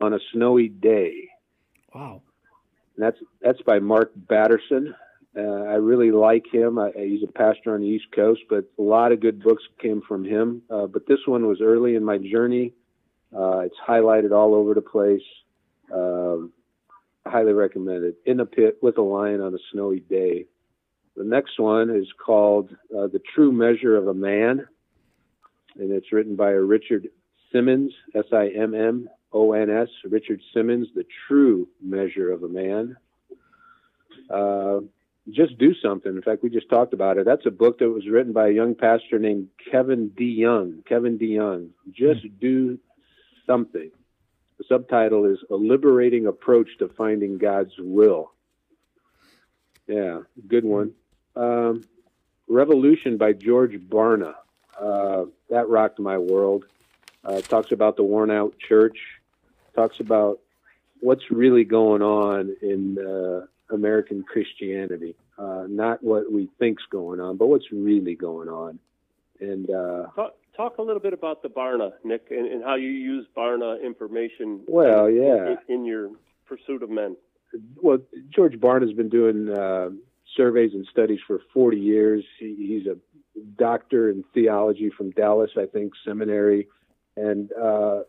on a Snowy Day. Wow. And that's that's by Mark Batterson. Uh, I really like him. I, he's a pastor on the East Coast, but a lot of good books came from him. Uh, but this one was early in my journey. Uh, it's highlighted all over the place. Um, highly recommended. In a pit with a lion on a snowy day. The next one is called uh, "The True Measure of a Man," and it's written by a Richard Simmons, S-I-M-M-O-N-S. Richard Simmons, "The True Measure of a Man." Uh, just do something. In fact, we just talked about it. That's a book that was written by a young pastor named Kevin DeYoung. Kevin DeYoung. Just do something. The subtitle is A Liberating Approach to Finding God's Will. Yeah, good one. Um, Revolution by George Barna. Uh, that rocked my world. Uh, talks about the worn out church. Talks about what's really going on in uh, American Christianity. Uh, not what we think's going on, but what's really going on. And uh, Talk, talk a little bit about the Barna, Nick, and, and how you use Barna information. Well, in- yeah. in, in your pursuit of men. well, George Barna has been doing uh, surveys and studies for 40 years. He, he's a doctor in theology from Dallas, I think, seminary. And uh,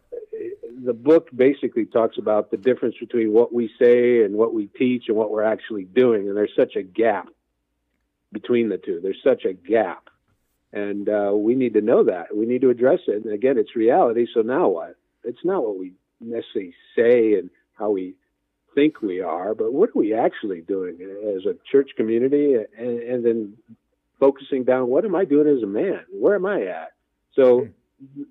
the book basically talks about the difference between what we say and what we teach and what we're actually doing. And there's such a gap between the two. There's such a gap. And uh, we need to know that. We need to address it. And again, it's reality. So now what? It's not what we necessarily say and how we think we are, but what are we actually doing as a church community? And, and then focusing down, what am I doing as a man? Where am I at? So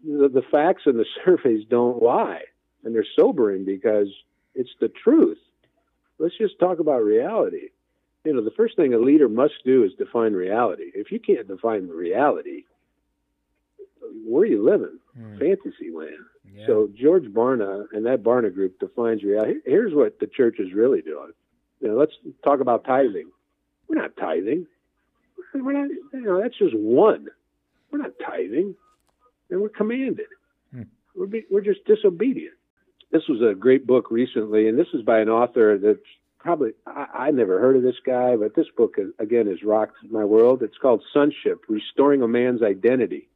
the, the facts and the [laughs] surveys don't lie, and they're sobering because it's the truth. Let's just talk about reality. You know, the first thing a leader must do is define reality. If you can't define the reality, where are you living? Hmm. Fantasy land. Yeah. So George Barna and that Barna group defines reality. Here's what the church is really doing. You know, let's talk about tithing. We're not tithing. We're not. You know, that's just one. We're not tithing, and we're commanded. Hmm. We're be, we're just disobedient. This was a great book recently, and this is by an author that's probably I, I never heard of this guy, but this book is, again has rocked my world. It's called Sonship: Restoring a Man's Identity.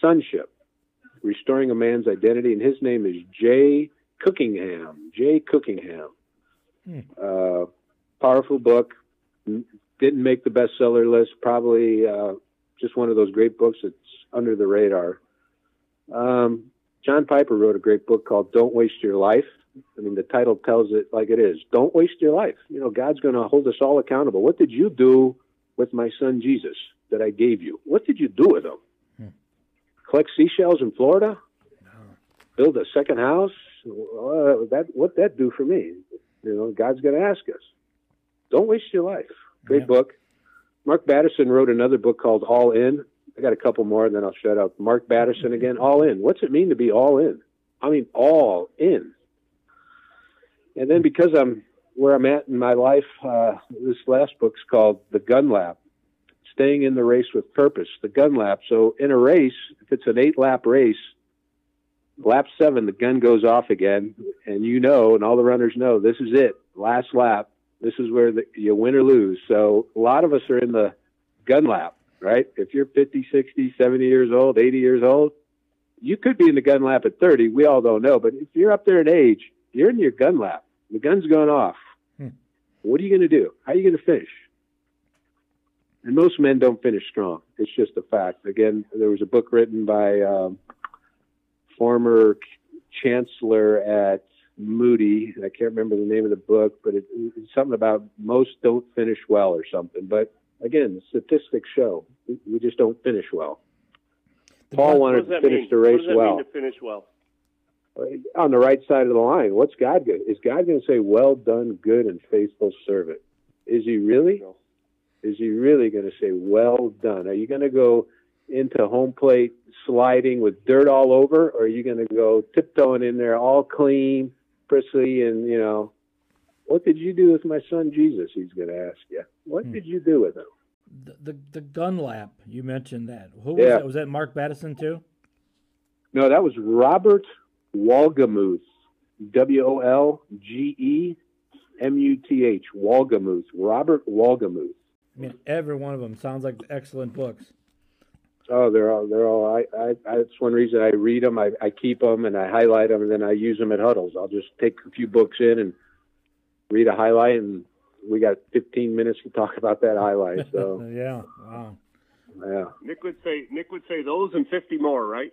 Sonship restoring a man's identity, and his name is Jay Cookingham. Jay Cookingham. Hmm. Uh, powerful book. Didn't make the bestseller list. Probably uh, just one of those great books that's under the radar. Um, John Piper wrote a great book called "Don't Waste Your Life." I mean, the title tells it like it is. Don't waste your life. You know, God's going to hold us all accountable. What did you do with my son Jesus that I gave you? What did you do with him? Hmm. collect seashells in Florida? build a second house. Well, uh, that what that do for me? You know, God's going to ask us. Don't waste your life. Great Yeah. book. Mark Batterson wrote another book called All In. I got a couple more, and then I'll shut up. Mark Batterson again. All in. What's it mean to be all in? I mean, all in. And then because I'm where I'm at in my life, uh, this last book's called The Gun Lap Staying in the Race with Purpose, The Gun Lap. So in a race, if it's an eight lap race, lap seven, the gun goes off again, and you know, and all the runners know, this is it, last lap. This is where the, you win or lose. So a lot of us are in the gun lap, right? If you're 50, 60, 70 years old, 80 years old, you could be in the gun lap at 30. We all don't know. But if you're up there in age, you're in your gun lap. The gun's gone off. Hmm. What are you going to do? How are you going to finish? And most men don't finish strong. It's just a fact. Again, there was a book written by um, former chancellor at Moody. I can't remember the name of the book, but it, it's something about most don't finish well or something. But again, the statistics show we, we just don't finish well. Paul wanted to finish mean? the what race does that well mean to finish well? On the right side of the line. What's God going? Is God going to say, "Well done, good and faithful servant"? Is He really? Is He really going to say, "Well done"? Are you going to go into home plate sliding with dirt all over, or are you going to go tiptoeing in there all clean, prissy, and you know, what did you do with my son Jesus? He's going to ask you. What Hmm. did you do with him? the, the the gun lap. You mentioned that. Who was Yeah. that? Was that Mark Batterson too? No, that was Robert Wolgemuth. W O L G E M U T H. Wolgemuth. Robert Wolgemuth. I mean, every one of them sounds like excellent books. Oh, they're all they're all. I, I, I that's one reason I read them. I, I keep them and I highlight them and then I use them at huddles. I'll just take a few books in and read a highlight and we got 15 minutes to talk about that highlight. So [laughs] yeah. Wow. Yeah, Nick would say Nick would say those and fifty more, right?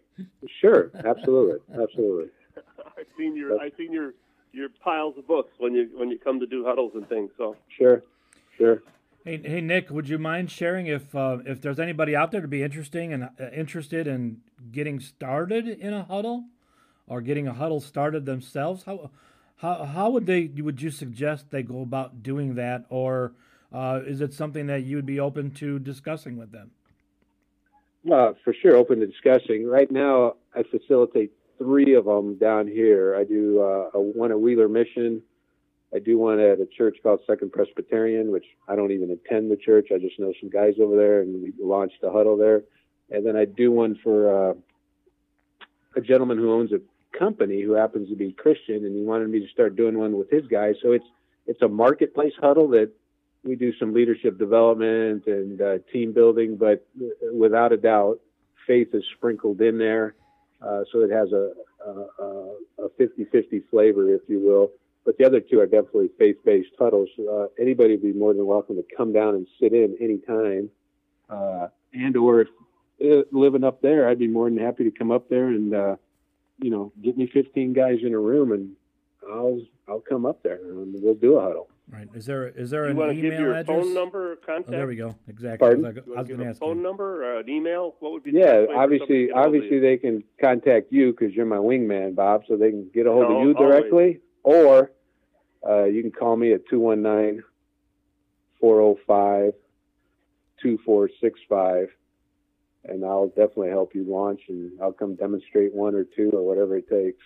sure, absolutely, absolutely. [laughs] I've seen your I've seen your your piles of books when you when you come to do huddles and things. So Sure, sure. Hey, hey, Nick, would you mind sharing if uh, if there's anybody out there to be interesting and uh, interested in getting started in a huddle, or getting a huddle started themselves? How how how would they would you suggest they go about doing that, or uh, is it something that you would be open to discussing with them? Uh, for sure, open to discussing. Right now, I facilitate three of them down here. I do uh, a, one at Wheeler Mission. I do one at a church called Second Presbyterian, which I don't even attend the church. I just know some guys over there, and we launched a huddle there. And then I do one for uh, a gentleman who owns a company who happens to be Christian, and he wanted me to start doing one with his guys. So it's it's a marketplace huddle that we do some leadership development and uh, team building, but without a doubt, faith is sprinkled in there. Uh, so it has a, a, a 50-50 flavor, if you will. But the other two are definitely faith-based huddles. Uh, anybody would be more than welcome to come down and sit in anytime. Uh, and or if uh, living up there, I'd be more than happy to come up there and, uh, you know, get me 15 guys in a room and I'll, I'll come up there and we'll do a huddle. Right? Is there is there you an want to email give your address? phone number or Oh, contact? there we go. Exactly. Pardon? I was, You I was going to ask phone you. number or an email? What would be Yeah, best way for somebody obviously, to get ahold of obviously they can contact you because you're my wingman, Bob, so they can get a hold No, of you always. directly, or uh, you can call me at 219 405 2465, and I'll definitely help you launch, and I'll come demonstrate one or two or whatever it takes.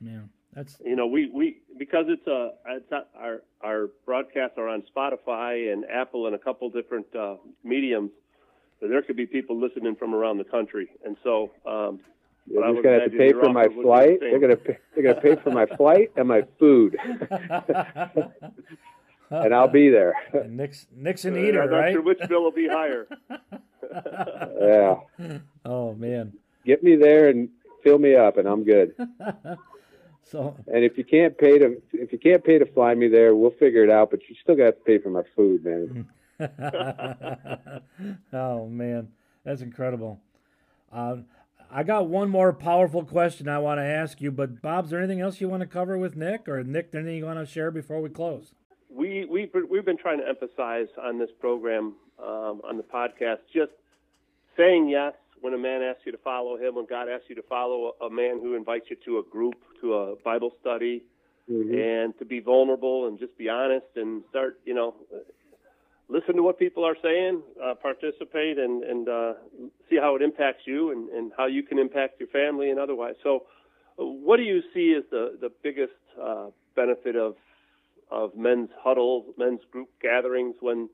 Yeah, that's you know, we, we because it's a it's not, our our broadcasts are on Spotify and Apple and a couple different uh, mediums. So there could be people listening from around the country, and so um, They're But just gonna have to pay for my offer the flight. They're gonna pay, they're gonna pay for my [laughs] flight and my food, [laughs] and I'll be there. Nick's Nick's an uh, eater, I'm not right? sure which bill will be higher. [laughs] yeah, Oh man. get me there and fill me up, and I'm good. So And if you can't pay to if you can't pay to fly me there, we'll figure it out. But you still got to pay for my food, man. [laughs] oh man, that's incredible. Uh, I got one more powerful question I want to ask you, but Bob, is there anything else you want to cover with Nick, or Nick, anything you want to share before we close? we we've we've been trying to emphasize on this program um, on the podcast just saying yes when a man asks you to follow him, when God asks you to follow a, a man who invites you to a group, to a Bible study, mm-hmm. and to be vulnerable and just be honest and start, you know, listen to what people are saying, uh, participate, and and uh, see how it impacts you and, and how you can impact your family and otherwise. So, uh, what do you see as the the biggest uh, benefit of of men's huddles, men's group gatherings when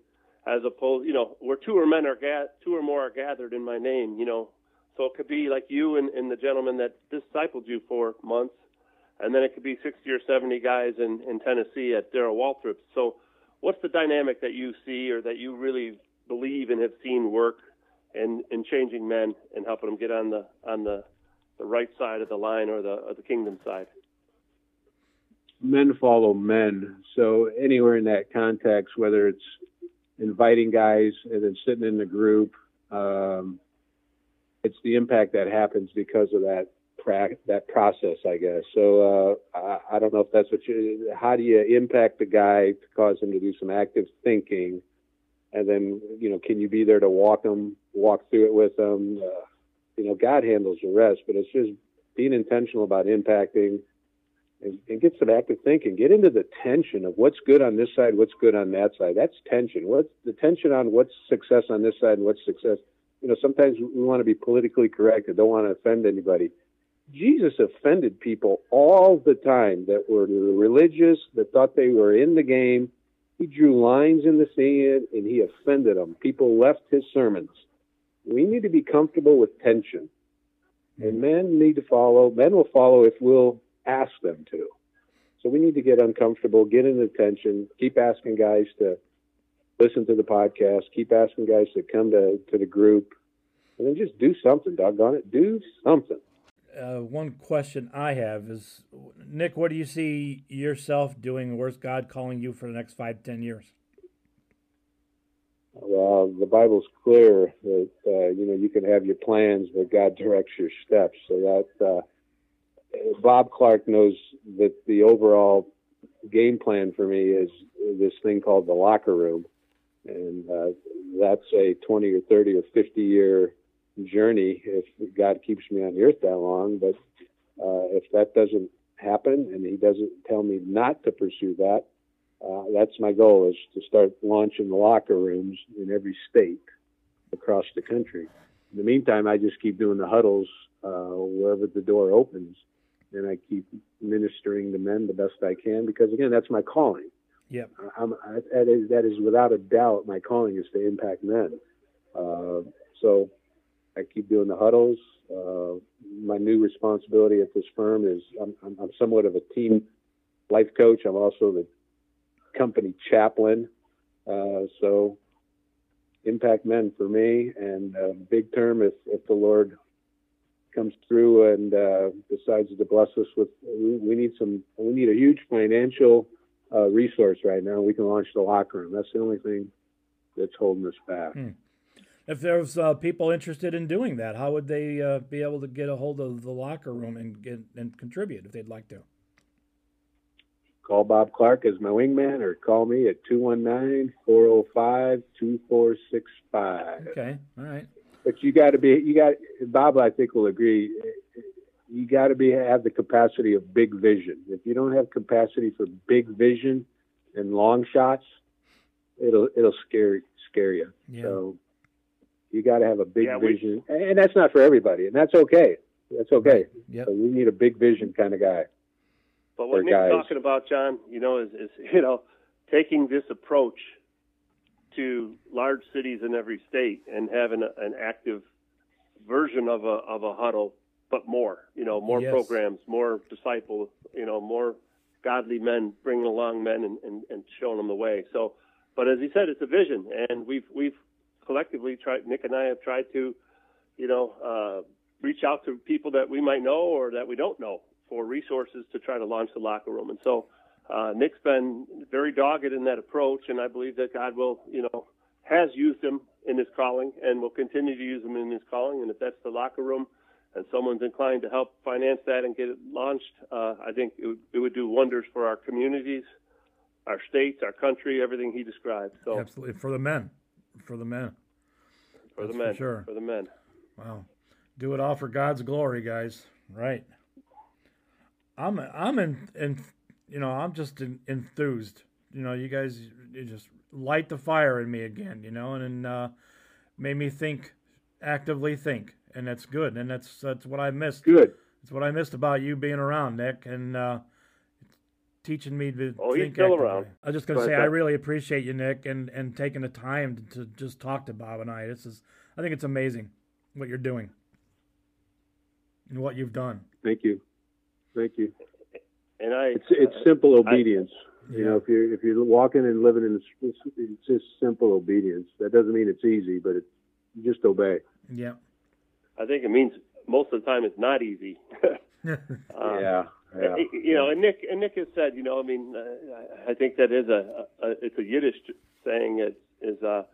as opposed, you know, where two or men are ga- two or more are gathered in my name, you know. So it could be like you and, and the gentleman that discipled you for months, and then it could be 60 or 70 guys in, in Tennessee at Darrell Waltrip's. So what's the dynamic that you see or that you really believe and have seen work in, in changing men and helping them get on the on the, the right side of the line or the or the kingdom side? Men follow men. So anywhere in that context, whether it's inviting guys and then sitting in the group. Um, it's the impact that happens because of that pra- that process, I guess. So uh, I, I, don't know if that's what you. How do you impact the guy to cause him to do some active thinking, and then you know, can you be there to walk him, walk through it with them? Uh, you know, God handles the rest, but it's just being intentional about impacting and, and, get some active thinking. Get into the tension of what's good on this side, what's good on that side. That's tension. What's the tension on what's success on this side and what's success? You know, sometimes we want to be politically correct and don't want to offend anybody. Jesus offended people all the time that were religious, that thought they were in the game. He drew lines in the sand and he offended them. People left his sermons. We need to be comfortable with tension. And men need to follow. Men will follow if we'll ask them to. So we need to get uncomfortable, get in attention, keep asking guys to listen to the podcast, keep asking guys to come to, to the group, and then just do something, doggone it. Do something. Uh, one question I have is Nick, what do you see yourself doing? Where's God calling you for the next five, ten years? Well, the Bible's clear that uh, you know you can have your plans, but God directs your steps. So that uh, Bob Clark knows that the overall game plan for me is this thing called the locker room, and uh, that's a 20 or 30 or 50 year journey if God keeps me on the earth that long. But uh, if that doesn't happen, and He doesn't tell me not to pursue that, uh, that's my goal: is to start launching the locker rooms in every state across the country. In the meantime, I just keep doing the huddles uh, wherever the door opens and I keep ministering to men the best I can because again, that's my calling. Yep. I'm, I, that is that is without a doubt my calling is to impact men. Uh, so I keep doing the huddles. Uh, my new responsibility at this firm is I'm, I'm, I'm, somewhat of a team life coach. I'm also the company chaplain. Uh, so impact men for me and uh, big term if, if the Lord comes through and uh, decides to bless us with, we, need some, we need a huge financial uh, resource right now. We can launch the locker room. That's the only thing that's holding us back. Hmm. If there's uh, people interested in doing that, how would they uh, be able to get a hold of the locker room and get and contribute if they'd like to? Call Bob Clark as my wingman or call me at 219 405 2465. Okay, all right but you got to be you got Bob. I think will agree. You got to be have the capacity of big vision. If you don't have capacity for big vision and long shots, it'll it'll scare scare you. Yeah. So you got to have a big yeah, vision, we, and that's not for everybody, and that's okay. That's okay. Yeah. So we need a big vision kind of guy. But what Nick's guys. talking about, John, you know, is, is you know taking this approach to large cities in every state and having a, an active version of a of a huddle, but more, you know, more yes. programs, more disciples, you know, more godly men bringing along men and, and, and showing them the way. So, but as he said, it's a vision, and we've we've collectively tried. Nick and I have tried to, you know, uh, reach out to people that we might know or that we don't know for resources to try to launch the locker room. And so, uh, Nick's been very dogged in that approach, and I believe that God will, you know, has used him in his calling and will continue to use him in his calling. And if that's the locker room and someone's inclined to help finance that and get it launched, uh, I think it would, it would do wonders for our communities, our states, our country, everything he described. So absolutely for the men, for the men, for that's the men, for sure, for the men. Wow. Do it all for God's glory, guys. Right. I'm I'm in, in you know I'm just enthused. You know, you guys you just light the fire in me again. You know, and, and uh, made me think, actively think, and that's good. And that's that's what I missed. Good. That's what I missed about you being around, Nick, and uh, teaching me to oh, think still actively. around. I was just gonna But say that- I really appreciate you, Nick, and and taking the time to, to just talk to Bob and I. This is I think it's amazing what you're doing and what you've done. Thank you. Thank you. And I, It's it's simple obedience. you know, if you're if you're walking and living in it's, it's just simple obedience. That doesn't mean it's easy, but it's you just obey. Yeah. I think it means most of the time it's not easy. Uh, [laughs] [laughs] yeah. Yeah. You know, and Nick and Nick has said, you know, I mean, uh, I think that is a, a it's a Yiddish saying is is uh,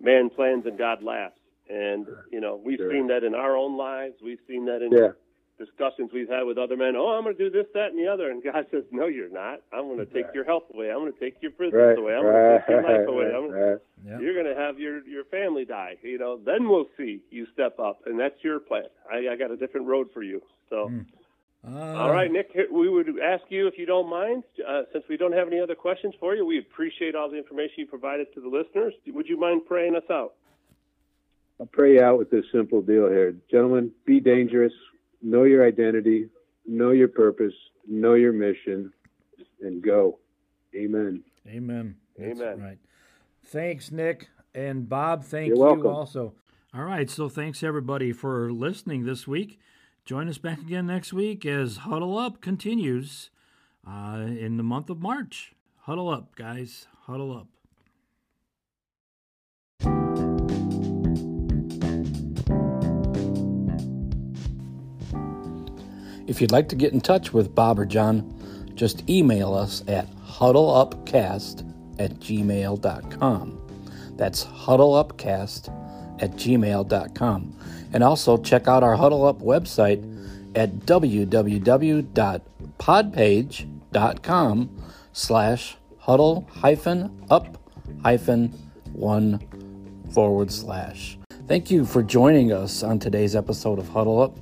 man plans and God laughs, and you know we've Sure. seen that in our own lives. We've seen that in Yeah. Discussions we've had with other men. Oh, I'm going to do this, that, and the other, and God [laughs] says, No, you're not. I'm going to take your health away. I'm going to take your business Right. away. I'm going to take your life away. right, I'm, right. You're going to have your your family die. You know, then we'll see you step up, and that's your plan. I, I got a different road for you. So. Hmm. Uh, All right, Nick, we would ask you if you don't mind, uh, since we don't have any other questions for you, we appreciate all the information you provided to the listeners. Would you mind praying us out? I'll pray you out with this simple deal here. Gentlemen, be dangerous, know your identity, know your purpose, know your mission, and go. Amen. Amen. That's Amen. Right. Thanks, Nick and Bob. Thank You're you welcome. also. All right. So thanks everybody for listening this week. Join us back again next week as Huddle Up continues uh, in the month of March. Huddle up, guys. Huddle up. If you'd like to get in touch with Bob or John, just email us at huddleupcast at gmail.com. That's huddleupcast at gmail.com. And also check out our Huddle Up website at www.podpage.com slash huddle hyphen up hyphen one forward slash. Thank you for joining us on today's episode of Huddle Up.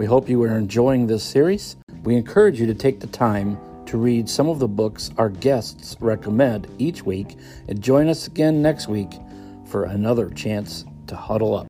We hope you are enjoying this series. We encourage you to take the time to read some of the books our guests recommend each week and join us again next week for another chance to huddle up.